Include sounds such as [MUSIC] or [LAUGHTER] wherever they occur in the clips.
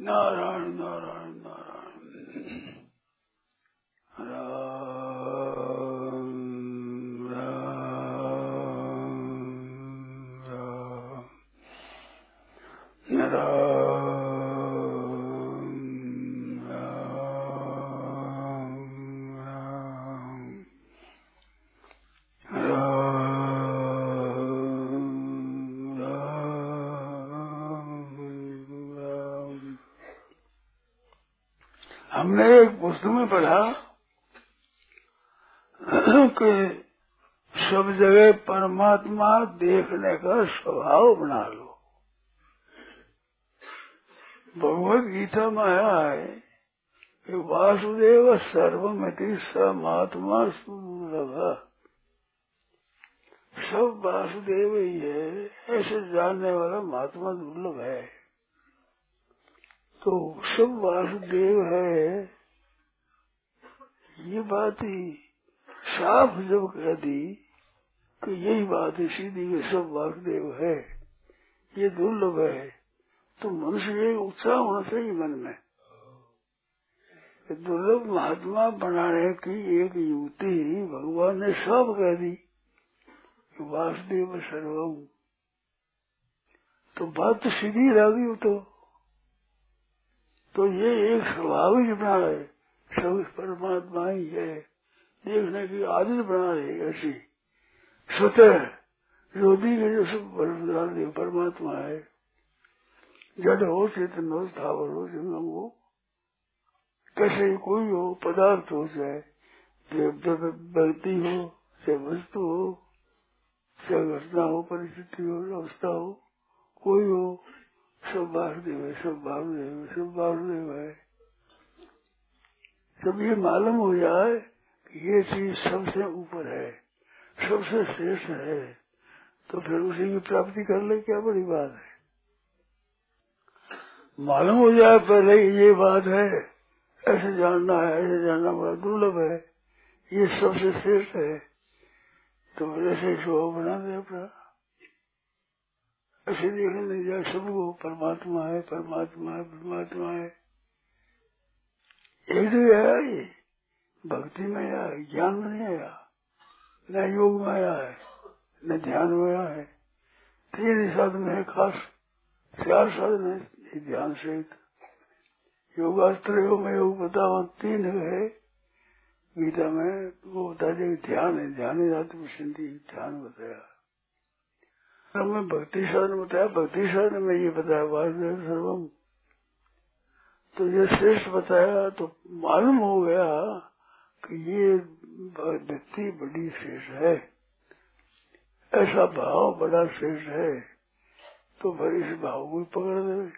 नारायण नारायण नारायण। [LAUGHS] राम। परमात्मा देखने का स्वभाव बना लो। भगवत गीता में आया है कि वासुदेव सर्वमति समात्मा सुलभ सब वासुदेव ही है, ऐसे जानने वाला महात्मा दुर्लभ है। तो सब वासुदेव है, ये बात ही साफ़ जब कह दी कि यही बात है, सीधी ये सब वासुदेव है, ये दुर्लभ है। तो मनुष्य एक उत्साह होना चाहिए मन में। दुर्लभ महात्मा बनाने की एक युक्ति भगवान ने सब कह दी वासुदेव सर्वम। तो बात तो सीधी लगी हो तो। तो ये एक स्वाभाविक बना है सब परमात्मा ही है, देखने की आदत बना रहे ऐसी। स्वतः रोधी के जो सब परमात्मा है, जड़ हो, चेतन हो, स्थावर हो, जंगम हो, कैसे कोई हो, पदार्थ हो, चाहे व्यक्ति हो, चाहे वस्तु हो, चाहे घटना हो, परिस्थिति हो, अवस्था हो, कोई हो, सब वासुदेव है, सब वासुदेव है, सब वासुदेव है। जब ये मालूम हो जाए कि ये चीज़ सबसे ऊपर है सबसे श्रेष्ठ है। तो फिर उसी की प्राप्ति कर ले क्या बड़ी बात है? मालूम हो जाए पहले ये बात है। ऐसे जानना है, ऐसे जानना बड़ा दुर्लभ है। ये सबसे श्रेष्ठ है। तो ऐसे स्वभाव बना दे अपना। ऐसे देखने नहीं जाए सबको, परमात्मा है परमात्मा है परमात्मा है। एक जगह आया ये। भक्ति में आया, ज्ञान में नहीं आया। न योग में आया है, न ध्यान में आया है। तीन साधन है खास, चार साधन है ध्यान सहित। योगास्त्र योग में योग बताओ तीन है। गीता में वो बता दिया ध्यान है ध्यान है जाति प्रसिद्धि ध्यान बताया। हमें भक्ति साधन बताया, भक्ति साधन में ये बताया, वासुदेव सर्वम। तो ये श्रेष्ठ बताया तो मालूम हो गया कि ये व्यक्ति बड़ी शेष है। ऐसा भाव बड़ा शेष है तो फिर इस भाव को पकड़ दे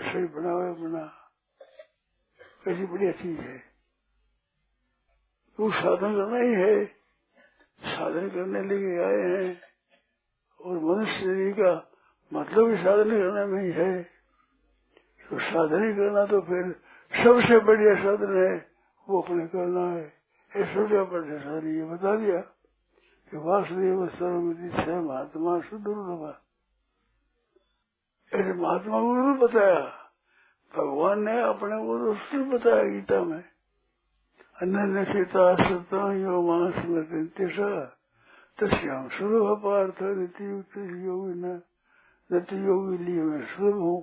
ऐसे ही बना हुआ बना। ऐसी बढ़िया चीज़ है। वो साधन करना ही है। साधन करने लगे आए हैं, और मनुष्य का मतलब ही साधन करने में ही है। तो साधन ही करना तो फिर सबसे बढ़िया साधन है, वो अपने करना है। ये सबसे बढ़िया साधन ये बता दिया कि वासुदेव सर्वमिति से महात्मा सुदुर्लभ ऐसे महात्मा को ज़रूर बताया भगवान ने अपने को तो सिर्फ़ बताया गीता में अन्य सीता सता यो मास तस्याम सुलभ पार्थ नीति युक्त योगी न नति योगी लिए मैं सुलभ हूँ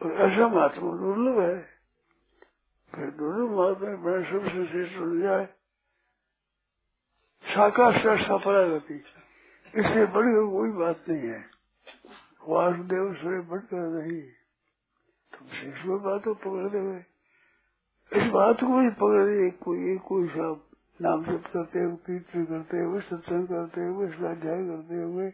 और ऐसा महात्मा दुर्लभ है फिर दुर्लभ महात्मा बड़े सबसे श्रेष्ठ हो जाए शाखा सफला गति इससे बड़ी कोई बात नहीं है वासुदेव से बढ़कर नहीं तुम शेष बात को पकड़ दे इस बात को ही पकड़ दे कोई एक कोई सब नाम जप करते हुए कीर्तन करते हुए सत्संग करते हुए स्वाध्याय करते हुए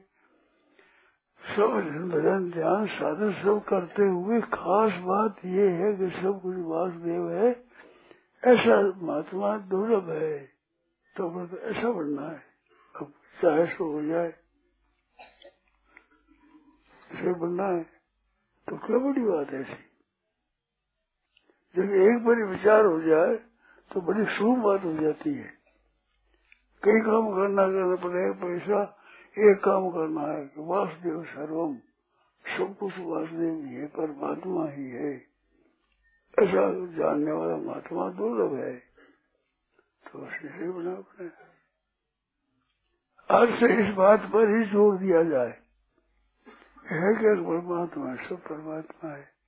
सब भजन ध्यान साधन सब करते हुए खास बात ये है कि सब कुछ वासुदेव है। ऐसा महात्मा दुर्लभ है। तो ऐसा बनना है। अब चाहे सो हो जाए। इसे बनना है। तो क्या बड़ी बात है ऐसी? जब एक बार विचार हो जाए तो बड़ी शुभ बात हो जाती है। कई काम करना करना पड़ेगा पैसा एक काम करना है कि वासुदेव सर्वम, सब कुछ वासुदेव ही है, परमात्मा ही है। ऐसा जानने वाला महात्मा दुर्लभ है। तो से बना अपने आज से इस बात पर ही ज़ोर दिया जाए। है क्या परमात्मा सब परमात्मा है।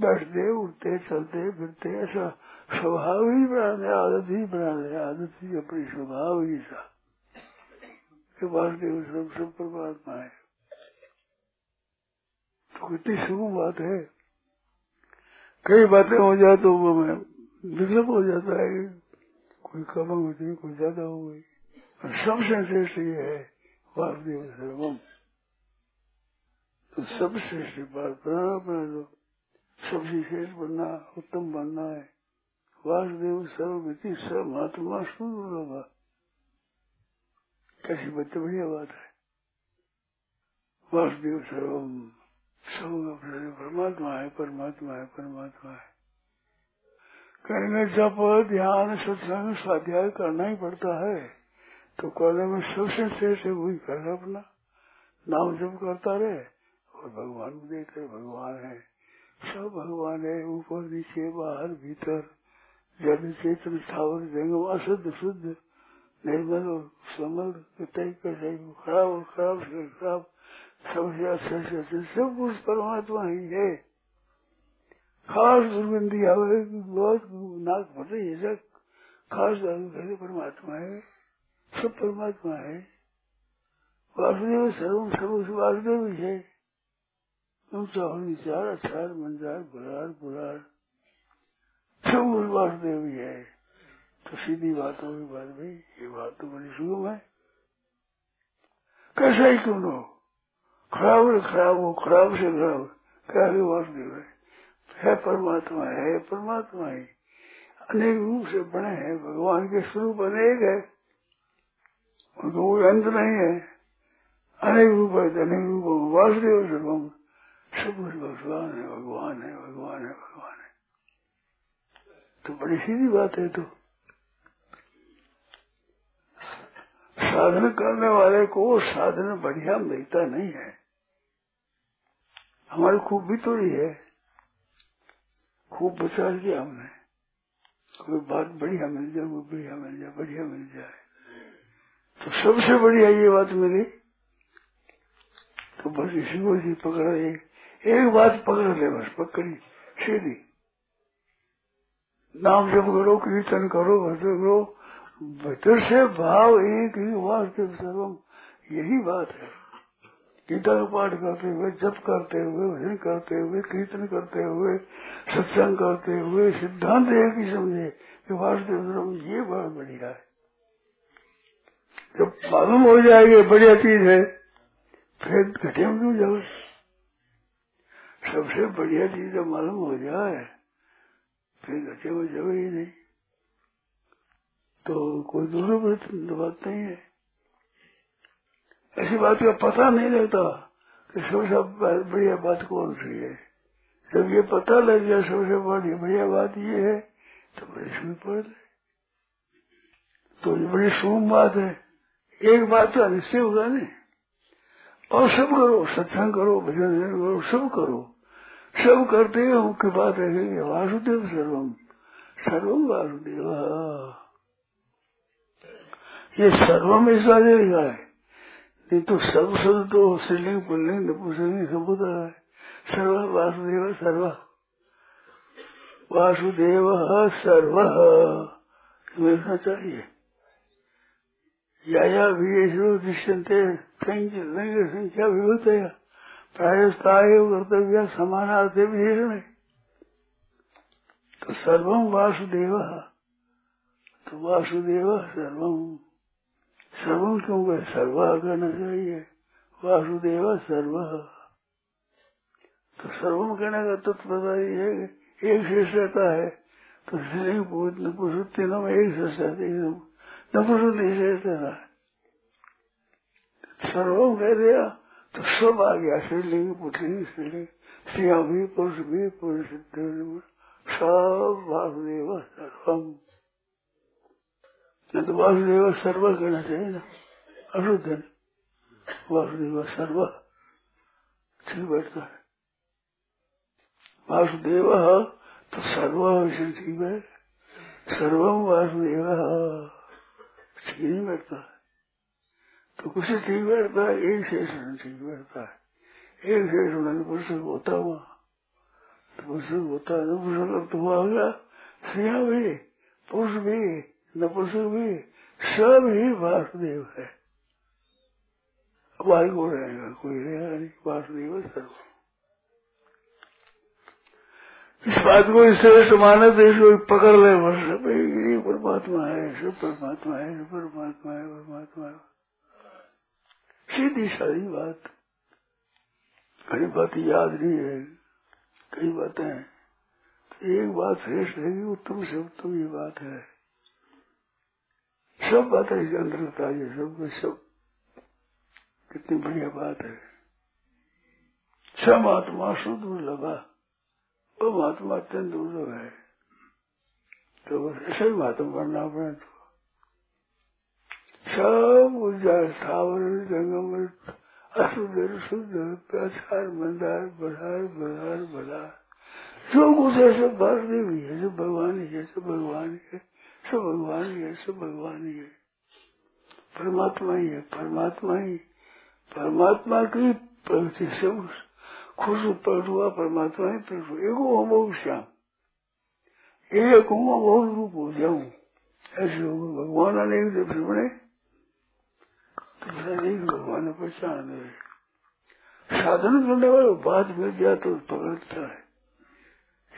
बैठते, उठते, चलते, फिरते, ऐसा स्वभाव ही बना दे, आदत ही बना दे, आदत ही अपनी स्वभाव ही सा। वासुदेव सब सब परमात्मा है। तो कितनी शुभ बात है। कई बातें हो जाए तो वो में विकल्प हो जाता है। कोई कम हो गई कोई ज़्यादा हो गई। सबसे श्रेष्ठ ये है वासुदेव सर्वम तो सब श्रेष्ठ बात बना दो सबसे श्रेष्ठ बनना, उत्तम बनना है। वासुदेव सर्वमिति महात्मा सुन होगा कैसी बच्चे बढ़िया बात है वासुदेव सर्वम सब परमात्मा है परमात्मा है परमात्मा है कहेंगे जब ध्यान सत्संग स्वाध्याय करना ही पड़ता है तो करने में सबसे श्रेष्ठ वही कर अपना नाम जब करता रहे और भगवान को देख रहे भगवान है सब भगवान है ऊपर नीचे बाहर भीतर जब चेतन स्थावर जंगम अशुद्ध शुद्ध निर्मल और समल खराब और खराब से खराब सबसे अच्छे से अच्छे सब कुछ परमात्मा ही है। खास दुर्गंधी आवे बहुत नाक फट रही सब खास दारू परमात्मा है, सब परमात्मा है। वासुदेव सर्व सर्व वासुदेव ही है। ऊँचा और विचार अचार मंजार बुरार बुरार सब वासुदेव ही है। तो सीधी बात होगी बात भाई ये बात तो बड़ी सुगम है। कैसा ही क्यों हो? खराब है, खराब हो, खराब से खराब क्या है वासुदेव है है परमात्मा है परमात्मा ही। अनेक रूप से बने हैं, भगवान के स्वरूप अनेक है। उनको कोई अंत नहीं है। अनेक रूप है, अनेक रूप वासुदेव सर्वम। सब कुछ भगवान है भगवान है भगवान है भगवान है। तो बड़ी सीधी बात है तो। साधन करने वाले को साधन बढ़िया मिलता नहीं है। हमारी खूब थोड़ी है। खूब बचा लिया हमने। कोई बात बढ़िया मिल जाए कोई बढ़िया मिल जाए, बढ़िया मिल जाए। तो सबसे बढ़िया ये बात मिली। तो बस इसी को ही पकड़ा एक एक बात पकड़ ले बस, पकड़ी, सीधी। नाम जब करो, कीर्तन करो, भजन करो भीतर से भाव एक ही वास्तव सर्वम यही बात है। गीता का पाठ करते हुए, जप करते हुए भजन करते हुए, कीर्तन करते हुए, सत्संग करते हुए, सिद्धांत एक ही समझे कि वास्तव धर्म ये बहुत बढ़िया है। जब मालूम हो जाएगी, बढ़िया चीज़ है, फिर घटे में क्यों जाओ? सबसे बढ़िया चीज़ जब मालूम हो जाए, फिर घटे में जाओ ही नहीं। तो कोई दूसरी बात नहीं है ऐसी बात का पता नहीं लगता कि सबसे बढ़िया बात कौन सी है। जब ये पता लग गया सबसे बड़ी बढ़िया बात ये है तो बड़ी इसमें पढ़ ले तो ये बड़ी शुभ बात है। एक बात तो निश्चय होगा नहीं। और सब करो, सत्संग करो, भजन करो, सब करो। सब करते हैं, मुख्य बात है वासुदेव सर्वम। सर्वम वासुदेव। ये इस वाले लिखा है? नहीं तो सब शब्द तो स्त्रीलिंग पुल्लिंग नपुसलिंग सब होता है। सर्व, वासुदेव सर्व। वासुदेव, सर्व। मिलना चाहिए। या भी दृश्यंते लिंग संख्या विभूत है। प्रायस्ताय कर्तव्य समानार्थ विशेषण तो सर्वम वासुदेव। तो वासुदेव सर्वम सर्वम क्यों कहे सर्व कहना चाहिए वासुदेव सर्व तो सर्वम कहने का तत्व ये है एक शेष रहता है तो स्त्री पुरुष नपुरुष तीनों में एक शेष रहते नहीं शेष रहता है सर्वम कह दिया तो सब आ गया श्रीलिंग पुरुषलिंग स्त्रीलिंग स्त्रिया भी पुरुष भी पुरुष सब वासुदेव सर्वम न तो वासुदेव सर्व कहना चाहिए ना अशुद्ध है। वासुदेव सर्व ठीक बैठता है। वासुदेव तो सर्व विषय ठीक है। सर्वम वासुदेव ठीक नहीं बैठता है। तो कुछ ठीक बैठता है? एक शेषण ठीक बैठता है। एक शेष शेषण पुरुष होता हुआ। तो पुरुष होता है पुरुष तो हुआ गया स्त्रिया भी, पुरुष भी। नपुरुष भी सब ही वासुदेव है। वायु को रहेगा कोई रहेगा नहीं वासुदेव सर्व। इस बात को श्रेष्ठ माने तो इसको पकड़ ले, बस ये परमात्मा है सब परमात्मा है सब परमात्मा है परमात्मा है। सीधी सारी बात। कई बात याद नहीं है, कई बातें तो एक बात श्रेष्ठ है उत्तम से उत्तम ये बात है। सब बातें है अंदर बताइए सब सब। कितनी बढ़िया बात है। सब आत्मा शुद्ध लगा। वो महात्मा अत्यंत दुर्लभ है। तो ऐसे ही महात्मा बनना पड़े तो। सब उज्जर स्थावर जंगम अशुद्ध शुद्ध प्रचार मंदार, बधार बधार बधार। जो कुछ है, सब है, सब भगवान ही है भगवान ही है। सब भगवान ही है, सब भगवान ही है। परमात्मा ही है, परमात्मा ही। परमात्मा की प्रवृत्ति से खुश प्रकट हुआ, परमात्मा ही प्रकट हुआ। एक हम श्याम। एक हूँ बहुत रूप हो, जाऊँ। ऐसे होगा भगवान अनेक जब से बने। तो अनेक भगवान पहचान गए साधन करने वाले बात मिल गया तो पकड़ता है।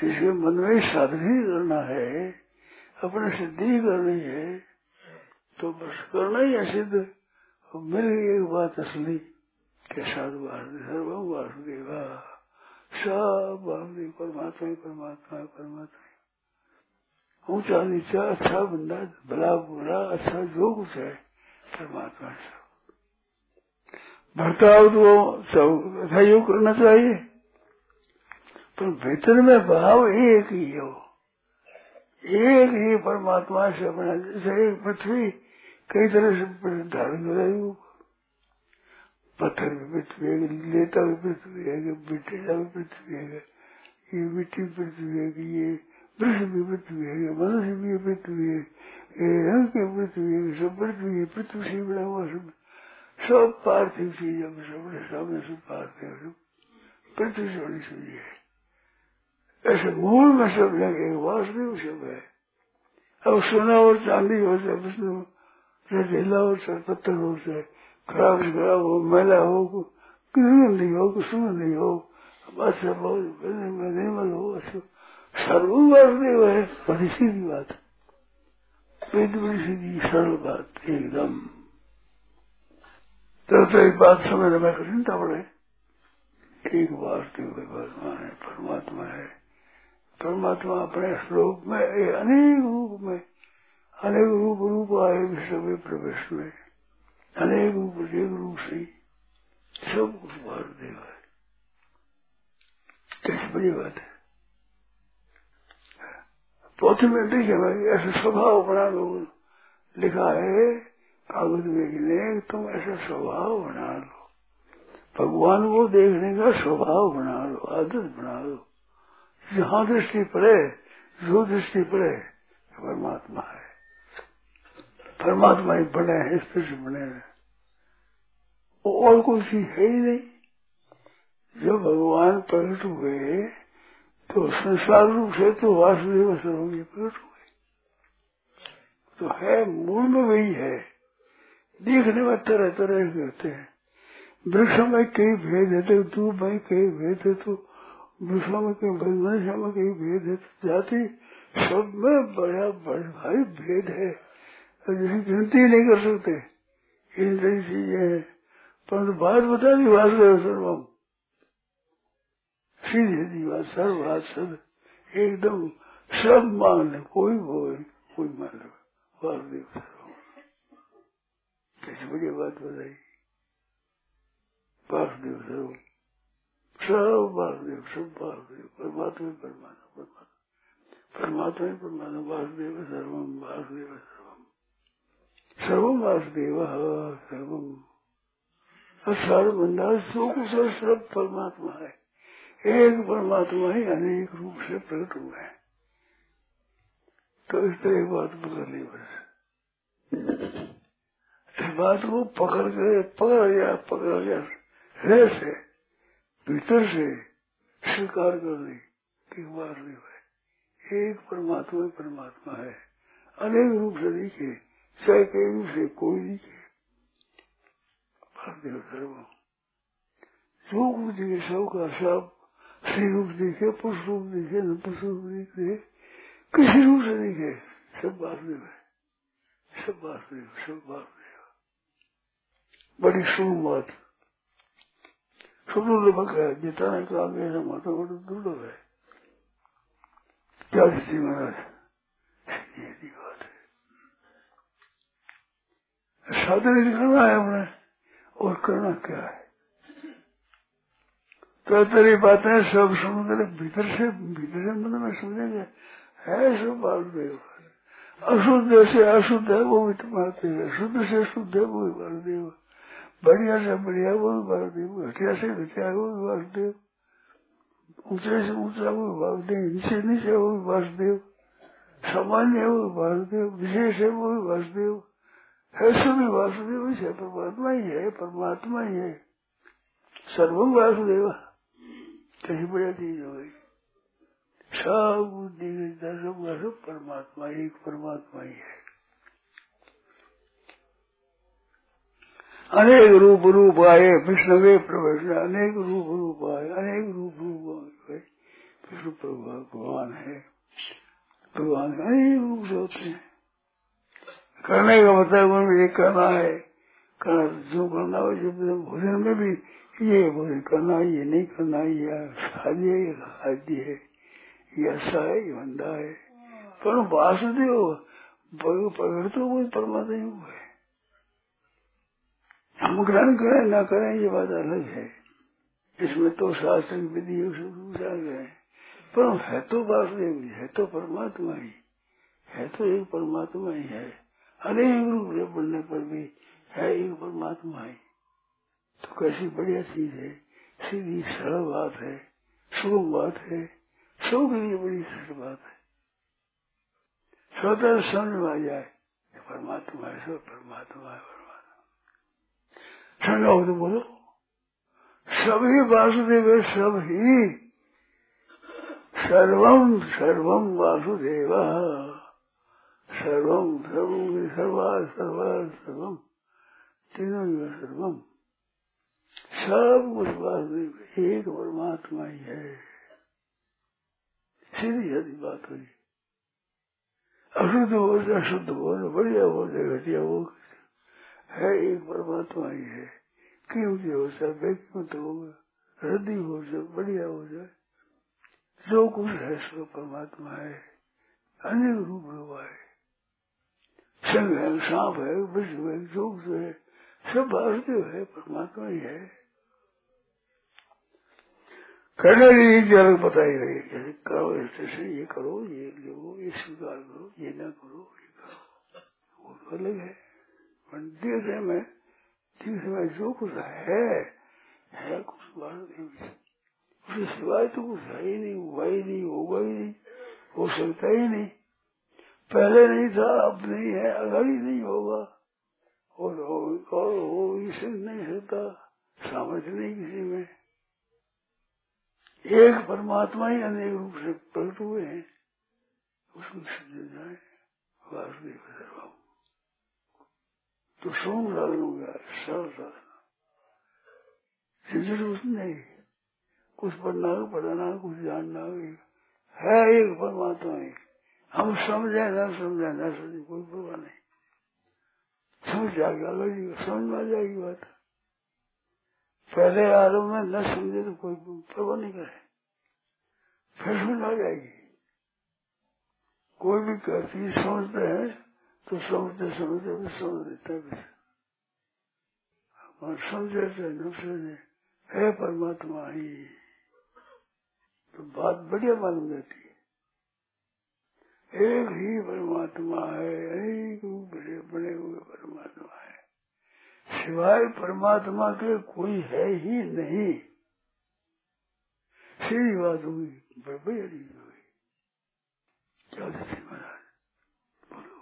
जिसके मन में साधन ही करना है अपने सिद्धि करनी है। तो बस करना ही है सिद्ध। मिल गई एक बात असली, के साथ सर्वम वासुदेव। सब वासुदेव परमात्मा ही परमात्मा है परमात्मा ऊँचा नीचा अच्छा बंदा, भला बुरा अच्छा जो कुछ है, परमात्मा सब। बर्ताव तो सब अच्छा योग करना चाहिए। पर भीतर में भाव एक ही हो। एक ही परमात्मा से अपना जैसे पृथ्वी, कई तरह से धारण हो रही पत्थर भी पृथ्वी है, लेता भी पृथ्वी है बिटेला भी पृथ्वी है, ये मिट्टी पृथ्वी है, ये वृक्ष भी पृथ्वी है मनुष्य भी पृथ्वी है, ये रंग की पृथ्वी है, सब पृथ्वी है, पृथ्वी से बना हुआ सब। सब पार्थिव चीज़ है सब सब पार्थिव पृथ्वी से बड़ी चीज़ है। ऐसे मूल में सब लगे वास्तविक सब है अब सोना और चांदी हो जाए विष्णु रेला हो चाहे पत्थर हो जाए खराब से खराब हो मैला हो किसी नहीं हो कुछ नहीं हो बहुत निर्मल हो अच्छा सर्व वासुदेव है बड़ी सीधी बात। बड़ी सीधी सरल बात एकदम। तो, तो एक बात समझने में कठिनता पड़े एक वासुदेव परमात्मा है परमात्मा है। परमात्मा अपने श्लोक में अनेक रूप में, अनेक रूप रूप आए विश्व प्रवेश में। अनेक रूप एक रूप से सब कुछ वासुदेव देगा कैसी बड़ी बात है। पोथी में देखे भाई, ऐसा स्वभाव बना लो, लिखा है, कागज़ में ने तुम ऐसा स्वभाव बना लो। भगवान को देखने का स्वभाव बना लो, आदत बना लो। जहाँ दृष्टि पड़े, जो दृष्टि पड़े, परमात्मा है। परमात्मा ही बने हैं, इस से बने हैं। और कोई चीज़ है ही नहीं। जब भगवान प्रकट हुए तो संसार रूप से तो वासुदेव सर्वज्ञ प्रकट हुए। तो है, मूल में वही है। देखने में तरह तरह के होते हैं। वृक्ष में कई भेद है तो तू में कई भेद है तो वृक्षों में कई मनुष्य में कई भेद है। जाति, सब में बड़ा बड़ा भाई भेद है। जिसकी गिनती नहीं कर सकते। इन सही चीज़ें हैं। परंतु बात बता दी वासुदेव सर्वम। सीधी सीधी बात सर्व बात सब एकदम सब मान कोई बोल कोई मान लो। वासुदेव सर्वम। कैसी बढ़िया बात बताई। वासुदेव सर्वम। सब वासुदेव सब वासुदेव परमात्मा परमात्मा। परमात्मा परमात्मा परमात्मा, वासुदेव सर्वम वासुदेव सर्वम सर्वम वासुदेव सर्वम असार बंदा सो कुछ सब परमात्मा है। एक परमात्मा ही अनेक रूप से प्रकट हुए हैं। तो इस तरह बात पकड़ बस। इस बात को पकड़ के, पकड़ गया पकड़ गया हृदय भीतर से स्वीकार कर ली कि नहीं है। एक परमात्मा ही परमात्मा है। अनेक रूप से दिखे चाहे कई रूप से कोई दिखे भारतीय सर्व जो कुछ दिखे सबका सब स्त्री रूप दिखे पुरुष रूप दिखे न पुरुष रूप दिखे किसी रूप से दिखे सब वासुदेव है। सब वासुदेव सब वासुदेव बड़ी शुभ बात है ऐसा माता बड़ा दुर्लभ है क्या जी महाराज ये बात है। साधन करना है हमने, और करना क्या है? तो तेरी बातें सब समुद्र भीतर से भीतर से मतलब में समझेंगे। है सब वासुदेव अशुद्ध से अशुद्ध है वो भी तुम्हारे है शुद्ध से शुद्ध है वो भी वासुदेव बढ़िया से बढ़िया वो भी भाग वासुदेव घटिया से घटिया वो भी वासुदेव ऊँचे से ऊँचा वो भी वासुदेव नीचे नीचे वो भी वासुदेव सामान्य वो भी वासुदेव विशेष है वो भी वासुदेव है सभी वासुदेव से परमात्मा ही है, परमात्मा ही है। सर्वम वासुदेव कहीं बढ़िया चीज़ हो गई। सब बुद्धि सब परमात्मा एक परमात्मा ही है। अनेक रूप रूप आए, विष्णुवे प्रवेश, अनेक रूप रूप आए, अनेक रूप रूप आए। विष्णु भगवान है, भगवान अनेक रूप होते हैं। करने का मतलब ये करना है करना जो करना हो, जो भोजन में भी ये भोजन करना, ये नहीं करना, ये खाद्य है, ये खाद्य है, ये अच्छा है, ये बंदा है। पर वासुदेव पकड़ तो कोई परमात्मा ही है हम ग्रहण करें, न करें, ये बात अलग है। इसमें तो शास्त्र विधि आ गए पर है तो वासुदेव है तो परमात्मा ही। है तो एक परमात्मा ही है। अनेक रूप से बनने पर भी, है एक परमात्मा ही। तो कैसी बढ़िया चीज़ है। सीधी, सरल बात है। शुभ बात है। सब के लिए बड़ी सरल बात है। स्वतः समझ में आ जाए। परमात्मा है, सब परमात्मा है। समझा हो तो बोलो। सभी वासुदेव ही सर्वम सर्वम वासुदेव। सर्वम सर्वम सर्वा सर्वा सर्वम तीनों सर्वम सब कुछ वासुदेव एक परमात्मा ही है। सीधी सीधी बात हुई। अशुद्ध हो जाए, शुद्ध हो जाए, बढ़िया जाए, घटिया हो है एक परमात्मा ही है। कीमती हो जाए? बेकीमत होगा। हृदय हो जाए, बढ़िया हो जाए। जो कुछ है, सो परमात्मा है। अनेक रूप हुआ है। संग है, सांप है, विश्व है जो कुछ है, सब वासुदेव है, परमात्मा ही है। करने की रीति अलग बताई गई जैसे करो ऐसे ये करो, ये लो ये स्वीकार करो, ये ना करो, ये करो। वो अलग है। देख रहे मैं देख रहे जो कुछ है है कुछ वासुदेव उसके सिवाय तो कुछ है ही नहीं हुआ ही नहीं होगा ही नहीं हो सकता ही नहीं। पहले नहीं था अब नहीं है अगर ही नहीं होगा और हो, और हो ही नहीं सकता समझ नहीं किसी में। एक परमात्मा ही अनेक रूप से प्रकट हुए हैं उसको समझ जाए वासुदेव सर्वम तो सोम हो सरल साधन झंझट कुछ नहीं कुछ पढ़ना हो, पढ़ाना कुछ जानना हो है एक परमात्मा एक। हम समझे, न समझे न समझे, कोई परवाह नहीं। समझ जाएगा समझ में आ जाएगी बात। पहले आरंभ में न समझे तो कोई परवाह नहीं करे। फिर समझ आ जाएगी। कोई भी कहती समझते हैं तो समझते समझते भी समझ लेता है और समझे से न समझे है परमात्मा ही तो बात बढ़िया मालूम रहती है। एक ही परमात्मा है, एक बड़े बने हुए परमात्मा है सिवाय परमात्मा के कोई है ही नहीं। सीधी बात हुई बड़ी हुई क्या दृष्टि महाराज बोलो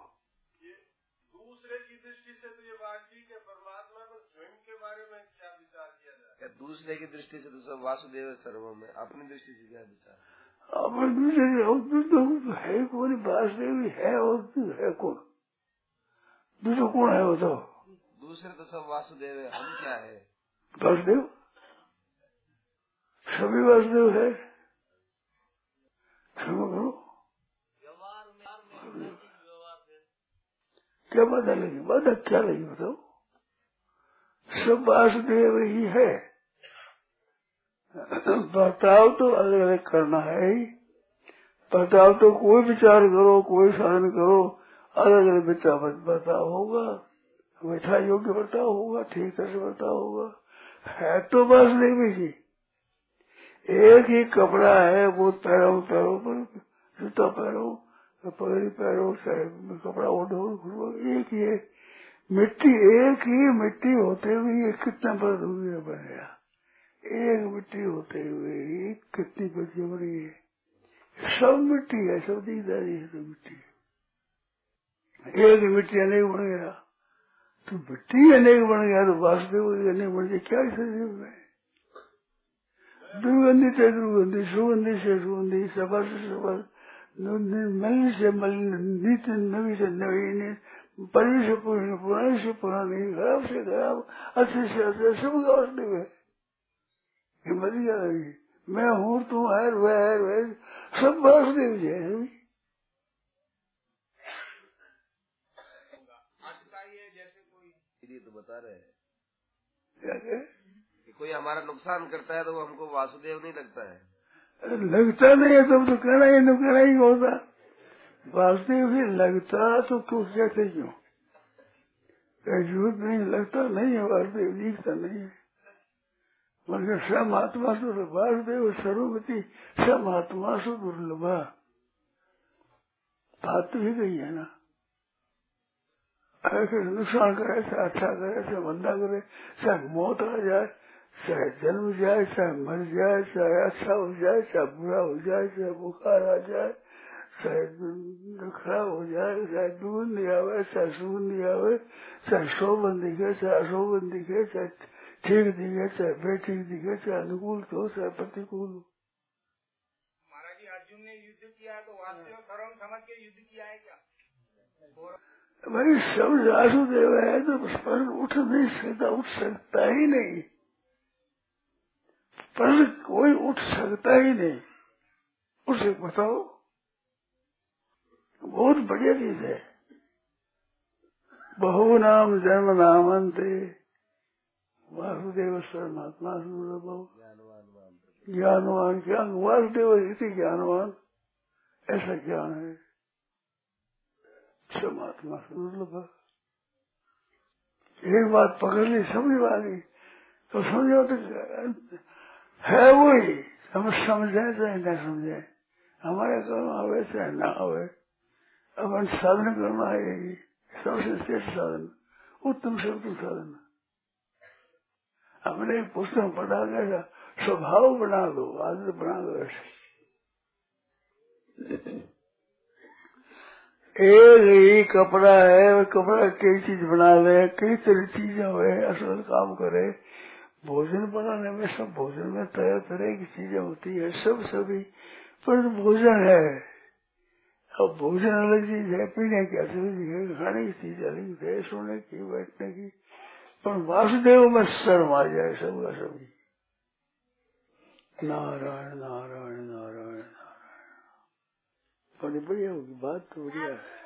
दूसरे की दृष्टि से तो ये बात की कि परमात्मा को स्वयं के बारे में क्या विचार जाए दूसरे की दृष्टि से तो सब वासुदेव सर्व में। अपनी दृष्टि से क्या विचार? अपने दूसरे तो है कौन वासुदेव है और है कौन? दूसरा कौन है वो तो? दूसरे तो सब वासुदेव है हम क्या है? वासुदेव? सभी वासुदेव है। क्षमा करो। क्या बाधा लगी बाधा क्या लगी बताओ? सब वासुदेव ही है। बर्ताव तो अलग अलग करना है ही। बर्ताव तो कोई विचार करो, कोई साधन करो अलग अलग विचार बर्ताव होगा। मीठा योग्य बर्ताव होगा, ठीक तरह से बर्ताव होगा। है तो वासुदेव ही एक ही कपड़ा है, वो पैरों पैरों पर, जूता पैरों, पगड़ी पैरों कपड़ा ओढ़ो एक ही मिट्टी, एक ही मिट्टी होते हुए ये कितना दुनिया बनेगा एक मिट्टी होते हुए ही कितनी बची बनी है। सब मिट्टी है, सब दीदारी है तो मिट्टी एक मिट्टी अनेक बन गया तो मिट्टी अनेक बन गया तो वासुदेव अनेक बन गया, क्या शरीर में? दुर्गंधित है दुर्गंधी, सुगंधी से सुगंधी सफल से सफल मलिन से मलिन नित्य नवी से नवीन परी से पुरानी पुरानी से पुरानी, खराब से खराब, अच्छे से अच्छे, सब वासुदेव है हिम्मत क्या लगी मैं हूँ तू है वह है वह सब वासुदेव जी है। तो बता रहे हैं। क्या कहे कि कोई हमारा नुकसान करता है तो वो हमको वासुदेव नहीं लगता है। लगता नहीं है तब तो कहना ही तो कहना ही होता। वासुदेव भी लगता तो क्यों कहते क्यों? झूठ नहीं लगता नहीं है वासुदेव दिखता नहीं है। मगर सम आत्मा से वासुदेव सर्वमति सम आत्मा से दुर्लभा बात तो ही गई है ना ऐसे नुकसान करे चाहे अच्छा करे चाहे मंदा करे चाहे मौत आ जाए चाहे जन्म जाए चाहे मर जाए चाहे अच्छा हो जाए चाहे बुरा हो जाए चाहे बुखार आ जाए चाहे खराब हो जाए चाहे दूध नहीं आवे चाहे सूद नहीं आवे चाहे शोभन दिखे चाहे अशोभन दिखे चाहे ठीक दिखे चाहे बेठीक दिखे चाहे अनुकूल हो चाहे प्रतिकूल हो महाराज जी अर्जुन ने युद्ध किया तो वास्तव सर्वम समझ के युद्ध किया है क्या भाई सब वासुदेव है तो पर उठ नहीं सकता उठ सकता ही नहीं पर कोई उठ सकता ही नहीं उसे बताओ बहुत बढ़िया चीज़ है बहु नाम जन्म नामंते वासुदेव सर्वनात्मा ज्ञानवान ज्ञान वासुदेव इति ज्ञानवान। ऐसा ज्ञान है। परमात्मा दुर्लभ एक बात पकड़ ली समझ वाली तो समझो तो है वही। हम समझे चाहे न समझे। हमारे कर्म आवे चाहे न आवे। अपन साधन करना है। यही सबसे श्रेष्ठ साधन। उत्तम से उत्तम साधन। हमने पुस्तक पढ़ा गया स्वभाव बना दो आदत बना दो ऐसे। एक ही कपड़ा है कपड़ा कई चीज़ बना ले, कई तरह चीज़ें हुए असल काम करे। भोजन बनाने में सब भोजन में तरह तरह की चीज़ें होती है, सब सभी। पर भोजन है, अब भोजन अलग चीज़ है, पीने की असली चीज़ है, खाने की चीज़ अलग है, सोने की, बैठने की। पर वासुदेव में शर्म आ जाए सबका सभी नारायण नारायण नारायण नारायण बड़ी बढ़िया होगी बात तो बढ़िया है